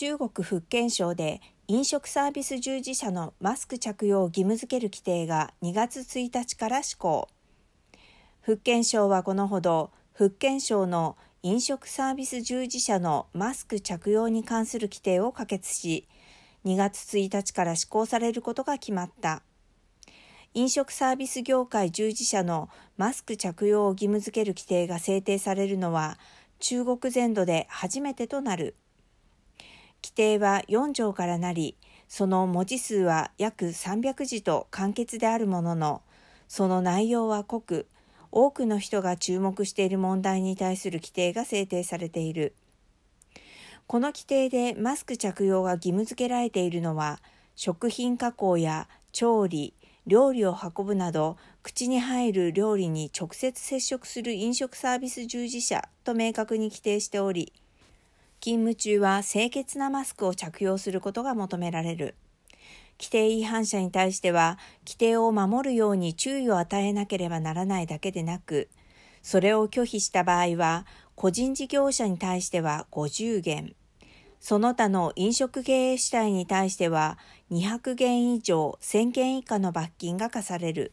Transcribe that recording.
中国福建省で飲食サービス従事者のマスク着用を義務付ける規定が2月1日から施行。福建省はこのほど、福建省の飲食サービス従事者のマスク着用に関する規定を可決し、2月1日から施行されることが決まった。飲食サービス業界従事者のマスク着用を義務付ける規定が制定されるのは中国全土で初めてとなる。規定は4条からなり、その文字数は約300字と簡潔であるものの、その内容は濃く、多くの人が注目している問題に対する規定が制定されている。この規定でマスク着用が義務付けられているのは、食品加工や調理、料理を運ぶなど口に入る料理に直接接触する飲食サービス従事者と明確に規定しており勤務中は清潔なマスクを着用することが求められる規定違反者に対しては規定を守るように注意を与えなければならないだけでなくそれを拒否した場合は個人事業者に対しては50元その他の飲食経営主体に対しては200元以上1000元以下の罰金が課される。